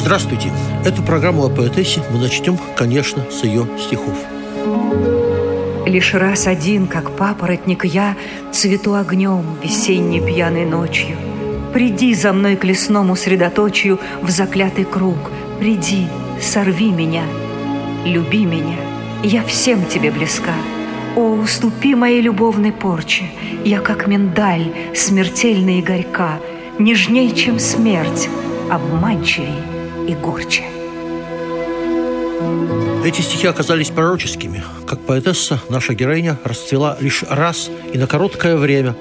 Здравствуйте. Эту программу о поэтессе мы начнем, конечно, с ее стихов. Лишь раз один, как папоротник, я Цвету огнем весенней пьяной ночью. Приди за мной к лесному средоточию В заклятый круг. Приди, сорви меня, люби меня. Я всем тебе близка. О, уступи моей любовной порче. Я как миндаль, смертельная и горька, Нежней, чем смерть, обманчивей и горче. Эти стихи оказались пророческими. Как поэтесса, наша героиня расцвела лишь раз и на короткое время.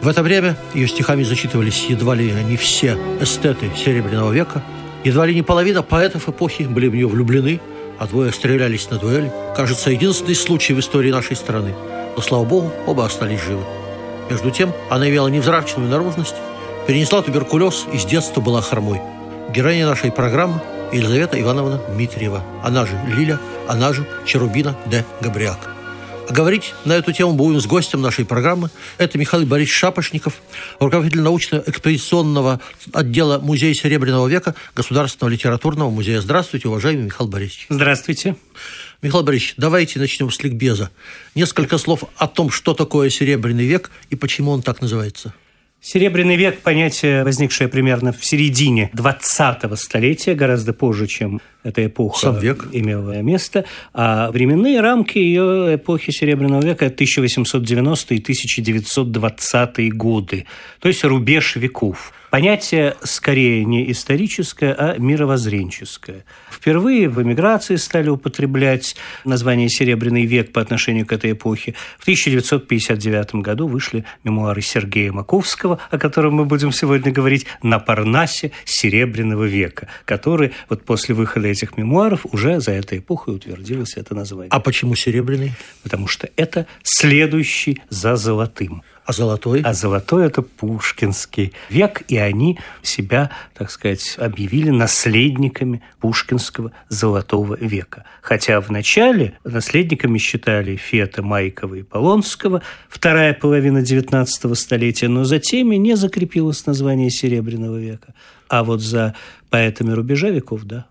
В это время ее стихами зачитывались едва ли не все эстеты Серебряного века. Едва ли не половина поэтов эпохи были в нее влюблены, а двое стрелялись на дуэли. Кажется, единственный случай в истории нашей страны. Но, слава богу, оба остались живы. Между тем, она имела невзрачную наружность, перенесла туберкулез и с детства была хромой. Героиня нашей программы – Елизавета Ивановна Дмитриева, она же Лиля, она же Черубина Д. Габриак. А говорить на эту тему будем с гостем нашей программы. Это Михаил Борисович Шапошников, руководитель научно-экспозиционного отдела Музея Серебряного века Государственного литературного музея. Здравствуйте, уважаемый Михаил Борисович. Здравствуйте. Михаил Борисович, давайте начнем с ликбеза. Несколько слов о том, что такое Серебряный век и почему он так называется. Серебряный век – понятие, возникшее примерно в середине 20-го столетия, гораздо позже, чем эта эпоха Сам век. имела место. А временные рамки ее эпохи Серебряного века – это 1890 и 1920 годы, то есть рубеж веков – Понятие скорее не историческое, а мировоззренческое. Впервые в эмиграции стали употреблять название «Серебряный век» по отношению к этой эпохе. В 1959 году вышли мемуары Сергея Маковского, о котором мы будем сегодня говорить, «На Парнасе Серебряного века», который вот после выхода этих мемуаров уже за этой эпохой утвердилось это название. А почему «Серебряный»? Потому что это следующий за золотым. А золотой? А золотой – это пушкинский век, и они себя, так сказать, объявили наследниками пушкинского золотого века. Хотя вначале наследниками считали Фета, Майкова и Полонского, вторая половина XIX столетия, но затем и не закрепилось название Серебряного века. А вот за поэтами рубежа веков, да,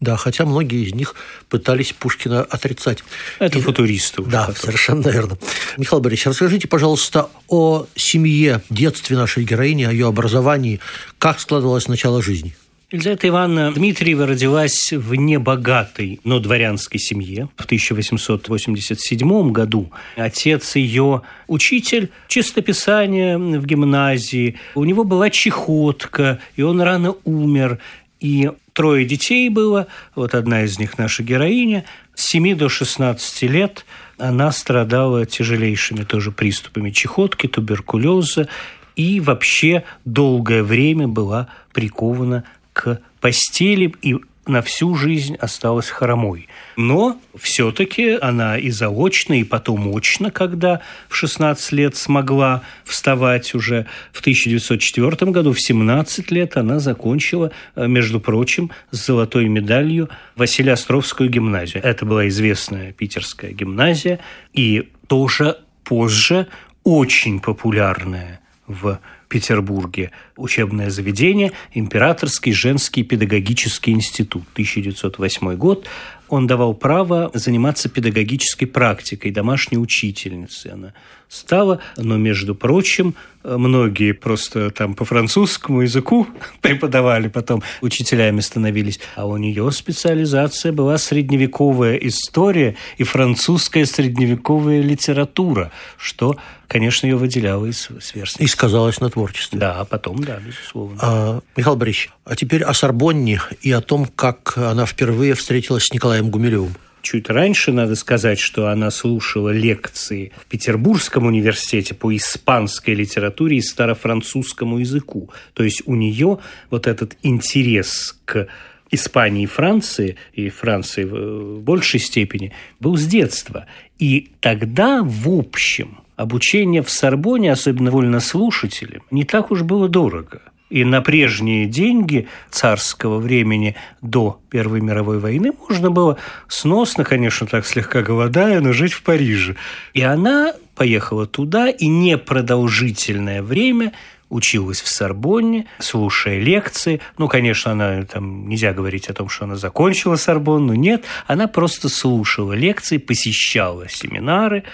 да, хотя многие из них пытались Пушкина отрицать. Это и, футуристы уже. Да, потом. совершенно верно. Михаил Борисович, расскажите, пожалуйста, о семье, детстве нашей героини, о ее образовании. Как складывалось начало жизни? Елизавета Ивановна Дмитриева родилась в небогатой, но дворянской семье в 1887 году. Отец ее учитель чистописания в гимназии. У него была чехотка, и он рано умер. И трое детей было, вот одна из них наша героиня, с 7 до 16 лет она страдала тяжелейшими тоже приступами чехотки, туберкулеза и вообще долгое время была прикована к постели и на всю жизнь осталась хромой. Но все-таки она и заочно, и потом очно, когда в 16 лет смогла вставать уже в 1904 году, в 17 лет она закончила, э, между прочим, с золотой медалью Василия Островскую гимназию. Это была известная питерская гимназия, и тоже позже очень популярная в Петербурге учебное заведение Императорский женский педагогический институт, 1908 год. Он давал право заниматься педагогической практикой домашней учительницы. Она стала, но, между прочим, многие просто там по французскому языку преподавали, потом учителями становились, а у нее специализация была средневековая история и французская средневековая литература, что, конечно, ее выделяло из сверстников. И сказалось на творчестве. Да, потом, да, безусловно. А, Михаил Борисович, а теперь о Сорбонне и о том, как она впервые встретилась с Николаем Гумилевым чуть раньше, надо сказать, что она слушала лекции в Петербургском университете по испанской литературе и старофранцузскому языку. То есть у нее вот этот интерес к Испании и Франции, и Франции в большей степени, был с детства. И тогда, в общем, обучение в Сорбоне, особенно вольнослушателям, не так уж было дорого. И на прежние деньги царского времени до Первой мировой войны можно было сносно, конечно, так слегка голодая, но жить в Париже. И она поехала туда и непродолжительное время училась в Сорбонне, слушая лекции. Ну, конечно, она там нельзя говорить о том, что она закончила Сорбонну. Нет, она просто слушала лекции, посещала семинары,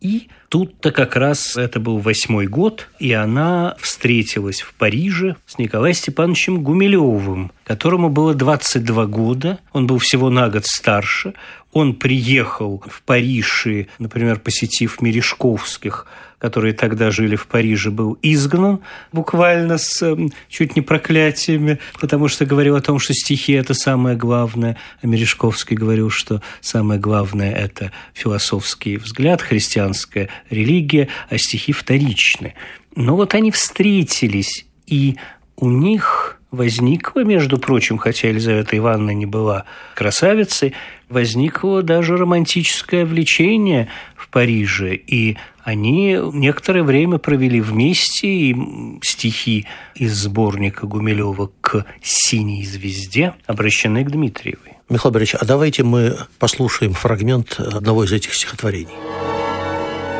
и тут-то как раз это был восьмой год, и она встретилась в Париже с Николаем Степановичем Гумилевым, которому было 22 года, он был всего на год старше. Он приехал в Париж и, например, посетив Мережковских, которые тогда жили в Париже, был изгнан буквально с эм, чуть не проклятиями, потому что говорил о том, что стихи – это самое главное. А Мережковский говорил, что самое главное – это философский взгляд, христианская религия, а стихи вторичны. Но вот они встретились, и у них возникло, между прочим, хотя Елизавета Ивановна не была красавицей, возникло даже романтическое влечение в Париже, и они некоторое время провели вместе, и стихи из сборника Гумилева «К синей звезде» обращены к Дмитриевой. Михаил Борисович, а давайте мы послушаем фрагмент одного из этих стихотворений.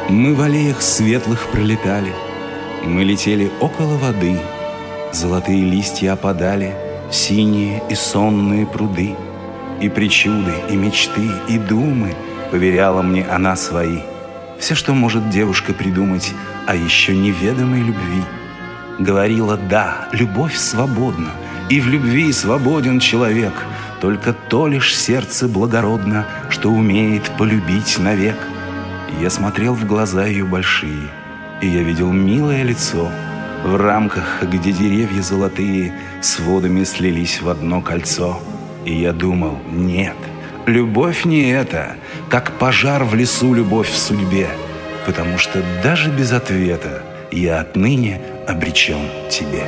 Мы в аллеях светлых пролетали, мы летели около воды, Золотые листья опадали в синие и сонные пруды, И причуды, и мечты, и думы Поверяла мне она свои — все, что может девушка придумать о еще неведомой любви. Говорила «да, любовь свободна, и в любви свободен человек, только то лишь сердце благородно, что умеет полюбить навек». Я смотрел в глаза ее большие, и я видел милое лицо в рамках, где деревья золотые с водами слились в одно кольцо. И я думал, нет, любовь не это, как пожар в лесу любовь в судьбе, потому что даже без ответа я отныне обречен тебе.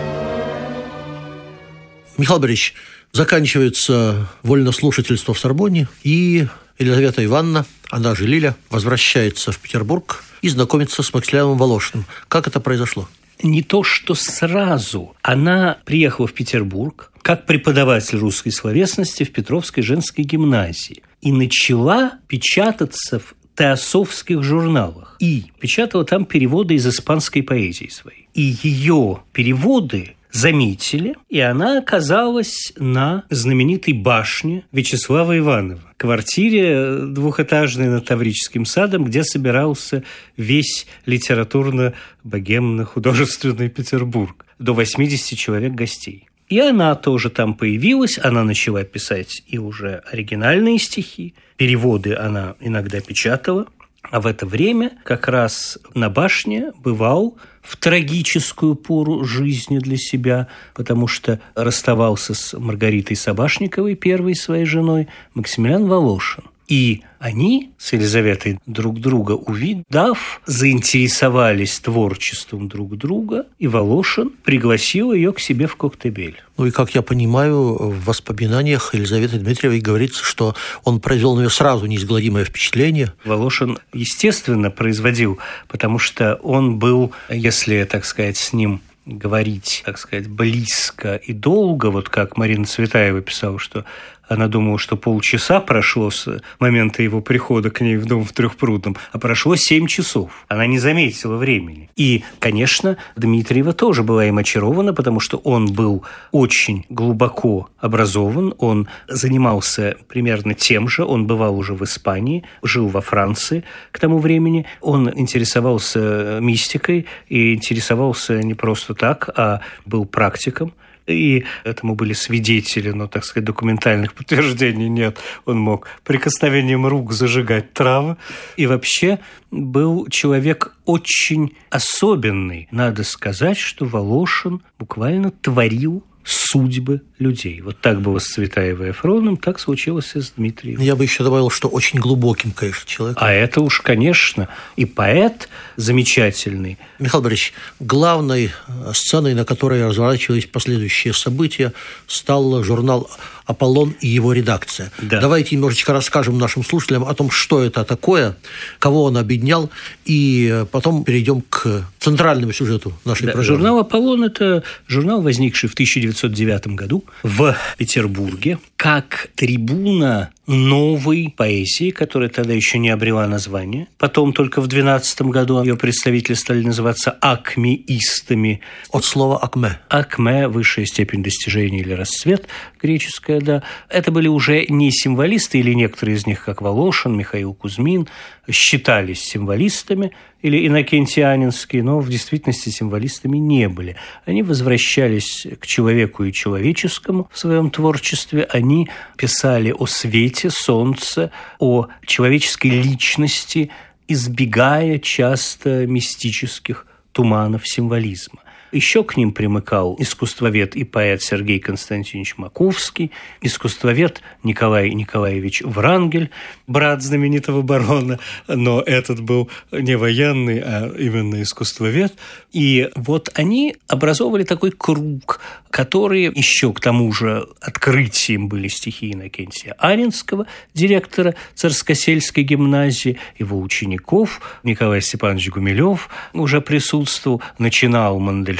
Михаил Борисович, заканчивается вольнослушательство в Сорбонне, и Елизавета Ивановна, она же Лиля, возвращается в Петербург и знакомится с Максимилианом Волошиным. Как это произошло? не то, что сразу. Она приехала в Петербург как преподаватель русской словесности в Петровской женской гимназии и начала печататься в теософских журналах и печатала там переводы из испанской поэзии своей. И ее переводы заметили, и она оказалась на знаменитой башне Вячеслава Иванова, квартире двухэтажной над Таврическим садом, где собирался весь литературно-богемно-художественный Петербург. До 80 человек гостей. И она тоже там появилась, она начала писать и уже оригинальные стихи, переводы она иногда печатала, а в это время как раз на башне бывал в трагическую пору жизни для себя, потому что расставался с Маргаритой Собашниковой, первой своей женой, Максимилиан Волошин. И они с Елизаветой друг друга увидав, заинтересовались творчеством друг друга, и Волошин пригласил ее к себе в Коктебель. Ну и, как я понимаю, в воспоминаниях Елизаветы Дмитриевой говорится, что он произвел на нее сразу неизгладимое впечатление. Волошин, естественно, производил, потому что он был, если, так сказать, с ним говорить, так сказать, близко и долго, вот как Марина Цветаева писала, что она думала, что полчаса прошло с момента его прихода к ней в дом в Трехпрудном, а прошло семь часов. Она не заметила времени. И, конечно, Дмитриева тоже была им очарована, потому что он был очень глубоко образован, он занимался примерно тем же, он бывал уже в Испании, жил во Франции к тому времени, он интересовался мистикой и интересовался не просто так, а был практиком и этому были свидетели, но, так сказать, документальных подтверждений нет. Он мог прикосновением рук зажигать травы. И вообще был человек очень особенный. Надо сказать, что Волошин буквально творил судьбы людей. Вот так было с Цветаевой и Эфроном, так случилось и с Дмитрием. Я бы еще добавил, что очень глубоким, конечно, человек. А это уж, конечно, и поэт замечательный. Михаил Борисович, главной сценой, на которой разворачивались последующие события, стал журнал Аполлон и его редакция. Да. Давайте немножечко расскажем нашим слушателям о том, что это такое, кого он объединял, и потом перейдем к центральному сюжету нашей да, программы. Журнал «Аполлон» – это журнал, возникший в 1909 году в Петербурге, как трибуна новой поэзии, которая тогда еще не обрела название. Потом только в 12 году ее представители стали называться акмеистами. От слова акме. Акме – высшая степень достижения или расцвет, греческая, да. Это были уже не символисты, или некоторые из них, как Волошин, Михаил Кузьмин, считались символистами или инокентианинские, но в действительности символистами не были. Они возвращались к человеку и человеческому в своем творчестве. Они писали о свете, солнце, о человеческой личности, избегая часто мистических туманов символизма. Еще к ним примыкал искусствовед и поэт Сергей Константинович Маковский, искусствовед Николай Николаевич Врангель, брат знаменитого барона, но этот был не военный, а именно искусствовед. И вот они образовывали такой круг, который еще к тому же открытием были стихи Иннокентия Аринского, директора Царскосельской гимназии, его учеников, Николай Степанович Гумилев уже присутствовал, начинал Мандельштам,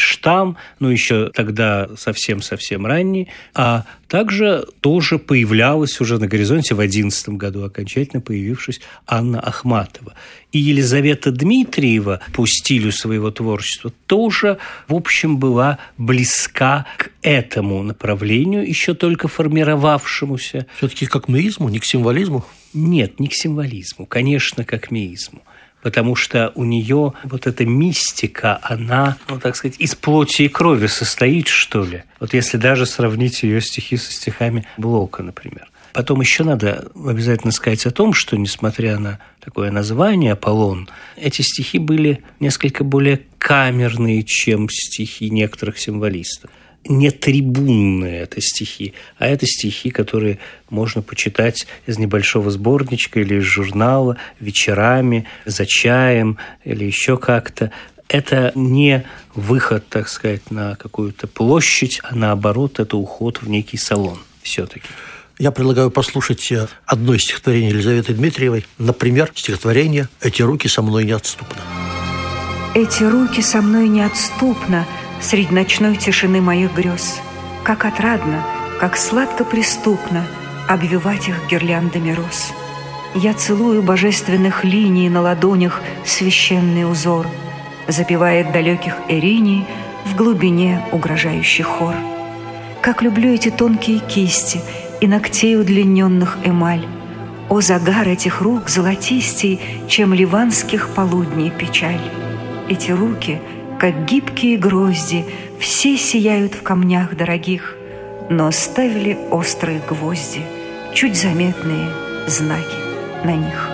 ну еще тогда совсем-совсем ранний, а также тоже появлялась уже на горизонте в 2011 году, окончательно появившись Анна Ахматова. И Елизавета Дмитриева по стилю своего творчества тоже, в общем, была близка к этому направлению, еще только формировавшемуся. Все-таки к акмеизму, не к символизму? Нет, не к символизму, конечно, к акмеизму потому что у нее вот эта мистика, она, ну, так сказать, из плоти и крови состоит, что ли. Вот если даже сравнить ее стихи со стихами Блока, например. Потом еще надо обязательно сказать о том, что, несмотря на такое название «Аполлон», эти стихи были несколько более камерные, чем стихи некоторых символистов не трибунные это стихи, а это стихи, которые можно почитать из небольшого сборничка или из журнала вечерами, за чаем или еще как-то. Это не выход, так сказать, на какую-то площадь, а наоборот, это уход в некий салон все-таки. Я предлагаю послушать э, одно из стихотворений Елизаветы Дмитриевой. Например, стихотворение «Эти руки со мной неотступно». Эти руки со мной неотступно – Средь ночной тишины моих грез, Как отрадно, как сладко-преступно Обвивать их гирляндами роз. Я целую божественных линий На ладонях священный узор, Запевает далеких эриний В глубине угрожающий хор. Как люблю эти тонкие кисти И ногтей удлиненных эмаль, о, загар этих рук золотистей, Чем ливанских полудней печаль. Эти руки — как гибкие грозди, все сияют в камнях дорогих, но оставили острые гвозди, чуть заметные знаки на них.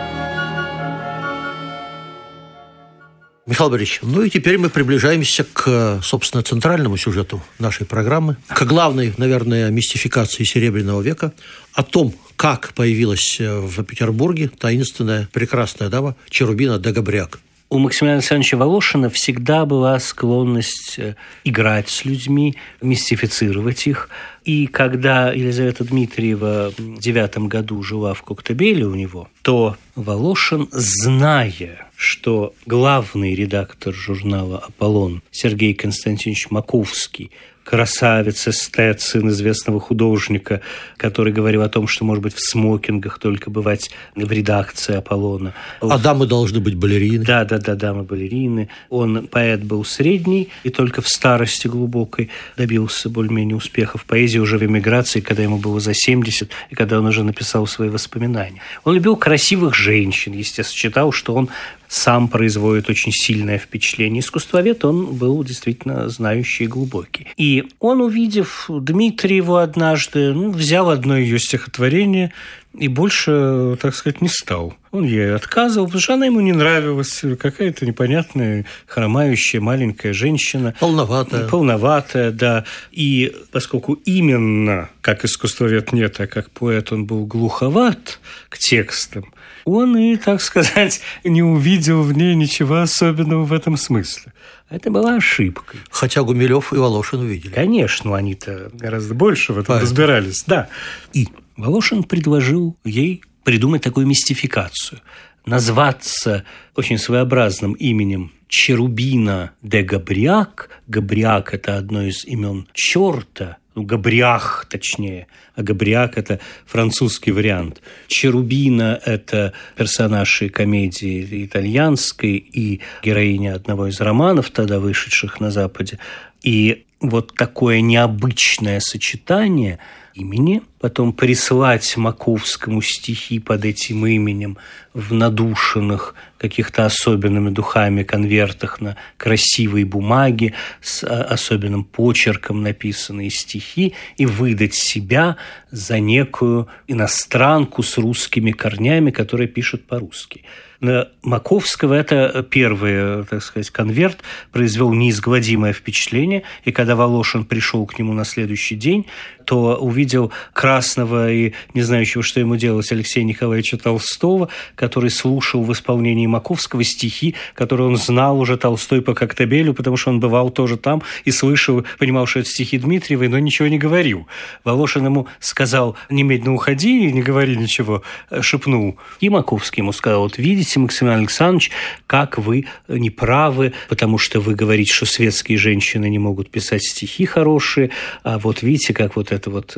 Михаил Борисович, ну и теперь мы приближаемся к, собственно, центральному сюжету нашей программы, к главной, наверное, мистификации Серебряного века, о том, как появилась в Петербурге таинственная прекрасная дама Черубина Дагобряк у Максимилиана Александровича Волошина всегда была склонность э, играть с людьми, мистифицировать их. И когда Елизавета Дмитриева в девятом году жила в Коктебеле у него, то Волошин, зная, что главный редактор журнала «Аполлон» Сергей Константинович Маковский красавец, эстет, сын известного художника, который говорил о том, что, может быть, в смокингах только бывать в редакции Аполлона. А дамы должны быть балерины. Да, да, да, дамы балерины. Он поэт был средний и только в старости глубокой добился более-менее успеха в поэзии уже в эмиграции, когда ему было за 70, и когда он уже написал свои воспоминания. Он любил красивых женщин, естественно, считал, что он сам производит очень сильное впечатление. Искусствовед он был действительно знающий и глубокий. И он, увидев Дмитриеву однажды, ну, взял одно ее стихотворение и больше, так сказать, не стал. Он ей отказывал, потому что она ему не нравилась. Какая-то непонятная, хромающая маленькая женщина. Полноватая. Полноватая, да. И поскольку именно, как искусствовед нет, а как поэт он был глуховат к текстам, он и, так сказать, не увидел в ней ничего особенного в этом смысле. Это была ошибкой. Хотя Гумилев и Волошин увидели. Конечно, они-то гораздо больше в этом Поэтому. разбирались. Да. И Волошин предложил ей придумать такую мистификацию. Назваться очень своеобразным именем Черубина де Габриак. Габриак – это одно из имен черта, ну, Габриах, точнее, а Габриак – это французский вариант. Черубина – это персонаж и комедии итальянской и героиня одного из романов, тогда вышедших на Западе. И вот такое необычное сочетание – имени, потом прислать Маковскому стихи под этим именем в надушенных каких-то особенными духами конвертах на красивой бумаге с а, особенным почерком написанные стихи и выдать себя за некую иностранку с русскими корнями, которая пишет по-русски. На Маковского это первый, так сказать, конверт произвел неизгладимое впечатление, и когда Волошин пришел к нему на следующий день, то увидел красного и не знающего, что ему делать, Алексея Николаевича Толстого, который слушал в исполнении Маковского стихи, которые он знал уже Толстой по Коктебелю, потому что он бывал тоже там и слышал, понимал, что это стихи Дмитриевой, но ничего не говорил. Волошин ему сказал, немедленно уходи и не говори ничего, шепнул. И Маковский ему сказал, вот видите, Максим Александрович, как вы неправы, потому что вы говорите, что светские женщины не могут писать стихи хорошие, а вот видите, как вот эта вот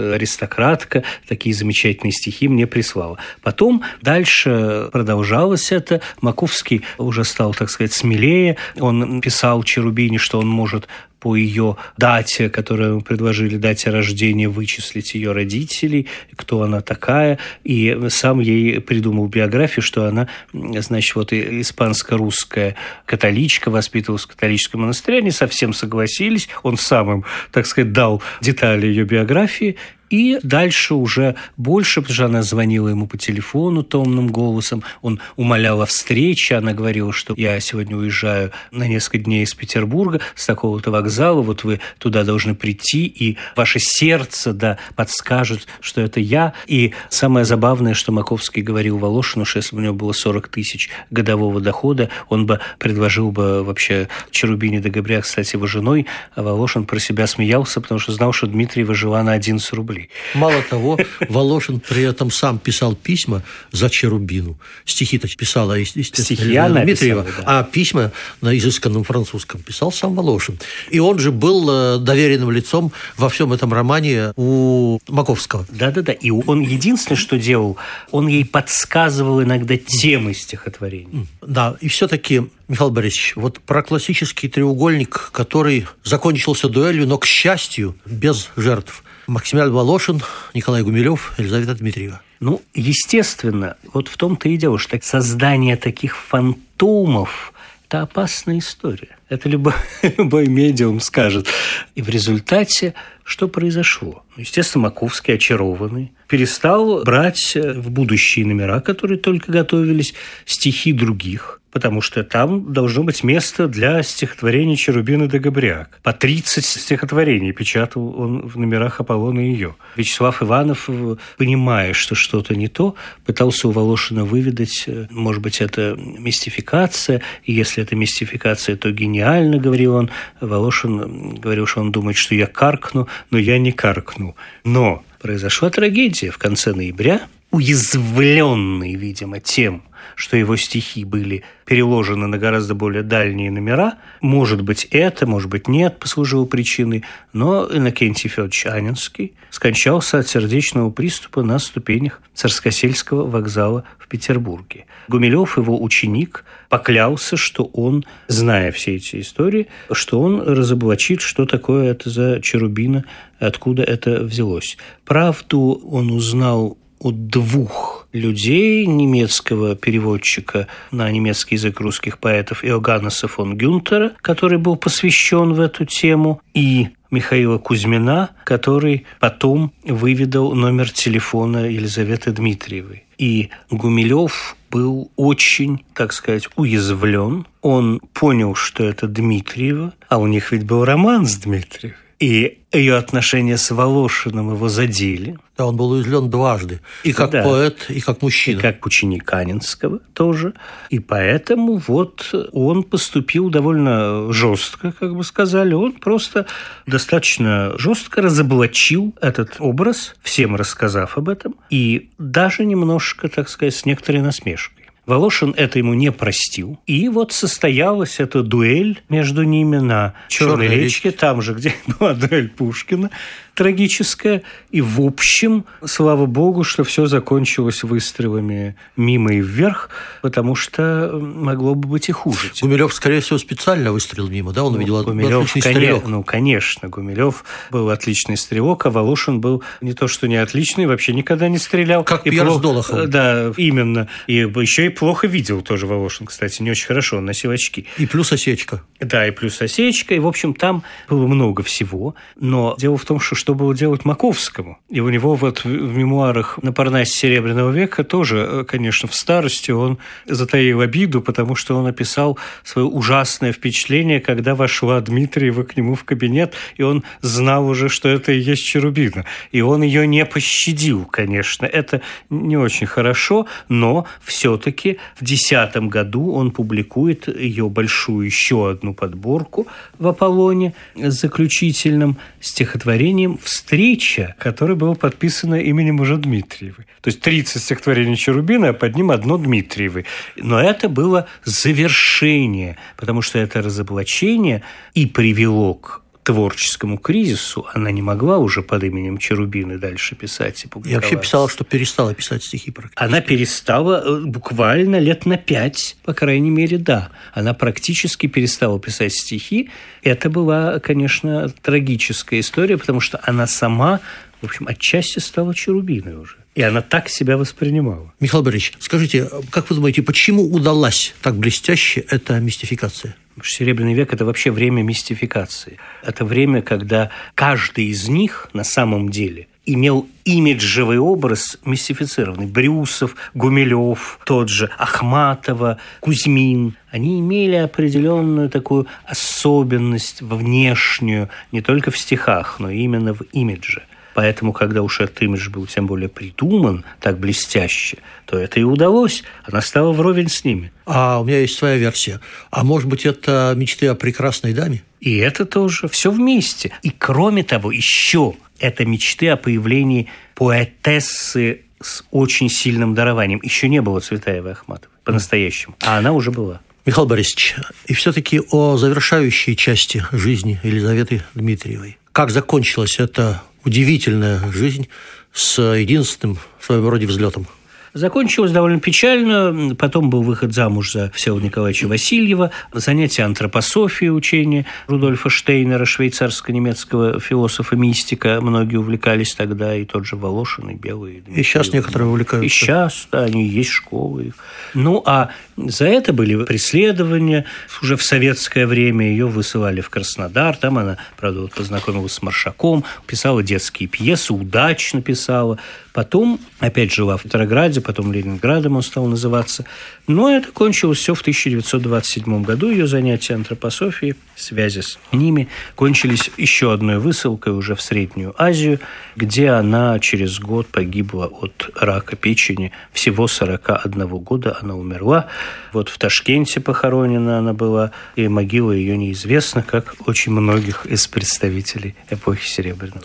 аристократка такие замечательные стихи мне прислала. Потом дальше продолжалось это. Маковский уже стал, так сказать, смелее. Он писал Черубине, что он может по ее дате, которую предложили, дате рождения, вычислить ее родителей, кто она такая, и сам ей придумал биографию, что она, значит, вот испанско-русская католичка, воспитывалась в католическом монастыре, они совсем согласились, он сам им, так сказать, дал детали ее биографии, и дальше уже больше, потому что она звонила ему по телефону томным голосом, он умолял о встрече, она говорила, что я сегодня уезжаю на несколько дней из Петербурга с такого-то вокзала, вот вы туда должны прийти, и ваше сердце, да, подскажет, что это я. И самое забавное, что Маковский говорил Волошину, что если бы у него было 40 тысяч годового дохода, он бы предложил бы вообще Черубине до Габря, кстати, его женой, а Волошин про себя смеялся, потому что знал, что Дмитриева жила на 11 рублей рублей. Мало того, Волошин при этом сам писал письма за Черубину. Стихи-то писала, естественно, Стихи Елена Дмитриева, да. а письма на изысканном французском писал сам Волошин. И он же был э, доверенным лицом во всем этом романе у Маковского. Да-да-да. И он единственное, что делал, он ей подсказывал иногда темы стихотворений. Да, и все-таки Михаил Борисович, вот про классический треугольник, который закончился дуэлью, но, к счастью, без жертв. Максимилиан Волошин, Николай Гумилев, Елизавета Дмитриева. Ну, естественно, вот в том-то и дело, что создание таких фантомов – это опасная история. Это любой, любой медиум скажет. И в результате что произошло? Ну, естественно, Маковский, очарованный, перестал брать в будущие номера, которые только готовились, стихи других потому что там должно быть место для стихотворений Черубина де Габриак. По 30 стихотворений печатал он в номерах Аполлона и ее. Вячеслав Иванов, понимая, что что-то не то, пытался у Волошина выведать, э, может быть, это мистификация, и если это мистификация, то гениально, говорил он. Волошин говорил, что он думает, что я каркну, но я не каркну. Но произошла трагедия в конце ноября, уязвленный, видимо, тем, что его стихи были переложены на гораздо более дальние номера. Может быть, это, может быть, нет, послужило причиной. Но Иннокентий Федорович Анинский скончался от сердечного приступа на ступенях Царскосельского вокзала в Петербурге. Гумилев, его ученик, поклялся, что он, зная все эти истории, что он разоблачит, что такое это за черубина, откуда это взялось. Правду он узнал от двух людей, немецкого переводчика на немецкий язык русских поэтов Иоганнеса фон Гюнтера, который был посвящен в эту тему, и Михаила Кузьмина, который потом выведал номер телефона Елизаветы Дмитриевой. И Гумилев был очень, так сказать, уязвлен. Он понял, что это Дмитриева, а у них ведь был роман с Дмитриевой. И ее отношения с Волошиным его задели. Да, он был уязвлен дважды. И как да. поэт, и как мужчина. И как ученик Анинского тоже. И поэтому вот он поступил довольно жестко, как бы сказали. Он просто достаточно жестко разоблачил этот образ, всем рассказав об этом. И даже немножко, так сказать, с некоторой насмешкой. Волошин это ему не простил. И вот состоялась эта дуэль между ними на Черной, Черной речке, речке, там же, где была дуэль Пушкина трагическая. И в общем, слава богу, что все закончилось выстрелами мимо и вверх, потому что могло бы быть и хуже. Гумилев, скорее всего, специально выстрелил мимо, да? Он ну, видел Гумилев, отличный коне... стрелок. Ну, конечно, Гумилев был отличный стрелок, а Волошин был не то, что не отличный, вообще никогда не стрелял. Как и Пьер плохо... Долохов. Да, именно. И еще и плохо видел тоже Волошин, кстати, не очень хорошо, он носил очки. И плюс осечка. Да, и плюс осечка. И, в общем, там было много всего. Но дело в том, что что было делать Маковскому. И у него вот в мемуарах на Парнасе Серебряного века тоже, э, конечно, в старости он затаил обиду, потому что он описал свое ужасное впечатление, когда вошла Дмитриева к нему в кабинет, и он знал уже, что это и есть Черубина. И он ее не пощадил, конечно. Это не очень хорошо, но все-таки в 2010 году он публикует ее большую еще одну подборку в «Аполлоне» с заключительным стихотворением встреча, которая была подписана именем уже Дмитриевой. То есть 30 стихотворений Черубина, а под ним одно Дмитриевой. Но это было завершение, потому что это разоблачение и привело к творческому кризису, она не могла уже под именем Черубины дальше писать и публиковать. Я вообще писала, что перестала писать стихи практически. Она перестала э, буквально лет на пять, по крайней мере, да. Она практически перестала писать стихи. Это была, конечно, трагическая история, потому что она сама, в общем, отчасти стала Черубиной уже. И она так себя воспринимала. Михаил Борисович, скажите, как вы думаете, почему удалась так блестяще эта мистификация? Серебряный век – это вообще время мистификации. Это время, когда каждый из них на самом деле имел имиджевый образ мистифицированный. Брюсов, Гумилев, тот же Ахматова, Кузьмин. Они имели определенную такую особенность внешнюю, не только в стихах, но именно в имидже – Поэтому, когда уж этот имидж был тем более придуман так блестяще, то это и удалось. Она стала вровень с ними. А у меня есть своя версия. А может быть, это мечты о прекрасной даме? И это тоже. Все вместе. И кроме того, еще это мечты о появлении поэтессы с очень сильным дарованием. Еще не было Цветаевой Ахматовой по-настоящему. А она уже была. Михаил Борисович, и все-таки о завершающей части жизни Елизаветы Дмитриевой. Как закончилась эта удивительная жизнь с единственным в своем роде взлетом. Закончилось довольно печально. Потом был выход замуж за Всеволода Николаевича Васильева, занятие антропософии, учения Рудольфа Штейнера, швейцарско-немецкого философа-мистика. Многие увлекались тогда, и тот же Волошин, и Белый. И, и сейчас некоторые увлекаются. И сейчас, да, они есть школы. Ну, а за это были преследования. Уже в советское время ее высылали в Краснодар. Там она, правда, вот познакомилась с Маршаком, писала детские пьесы, удачно писала. Потом опять жила в Петрограде, потом Ленинградом он стал называться. Но это кончилось все в 1927 году. Ее занятия антропософией, связи с ними кончились еще одной высылкой уже в Среднюю Азию, где она через год погибла от рака печени. Всего 41 года она умерла. Вот в Ташкенте похоронена она была, и могила ее неизвестна, как очень многих из представителей эпохи Серебряного.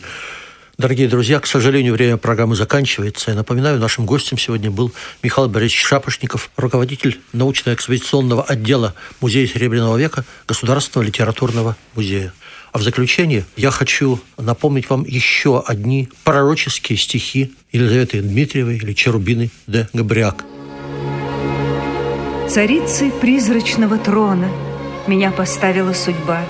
Дорогие друзья, к сожалению, время программы заканчивается. Я напоминаю, нашим гостем сегодня был Михаил Борисович Шапошников, руководитель научно-экспозиционного отдела Музея Серебряного века Государственного литературного музея. А в заключение я хочу напомнить вам еще одни пророческие стихи Елизаветы Дмитриевой или Черубины де Габриак. Царицы призрачного трона меня поставила судьба,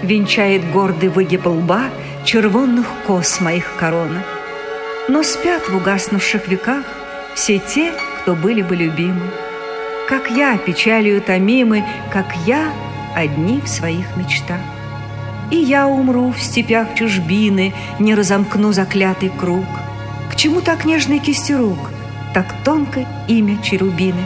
Венчает гордый выгиб лба – червонных кос моих корона. Но спят в угаснувших веках все те, кто были бы любимы. Как я печалью томимы, как я одни в своих мечтах. И я умру в степях чужбины, Не разомкну заклятый круг. К чему так нежной кисти рук, Так тонко имя Черубины?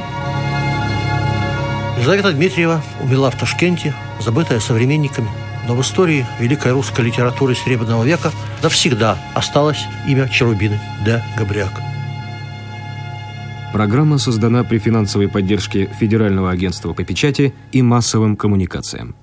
Елизавета Дмитриева умерла в Ташкенте, забытая современниками. Но в истории великой русской литературы Серебряного века навсегда осталось имя Черубины Д. Габриак. Программа создана при финансовой поддержке Федерального агентства по печати и массовым коммуникациям.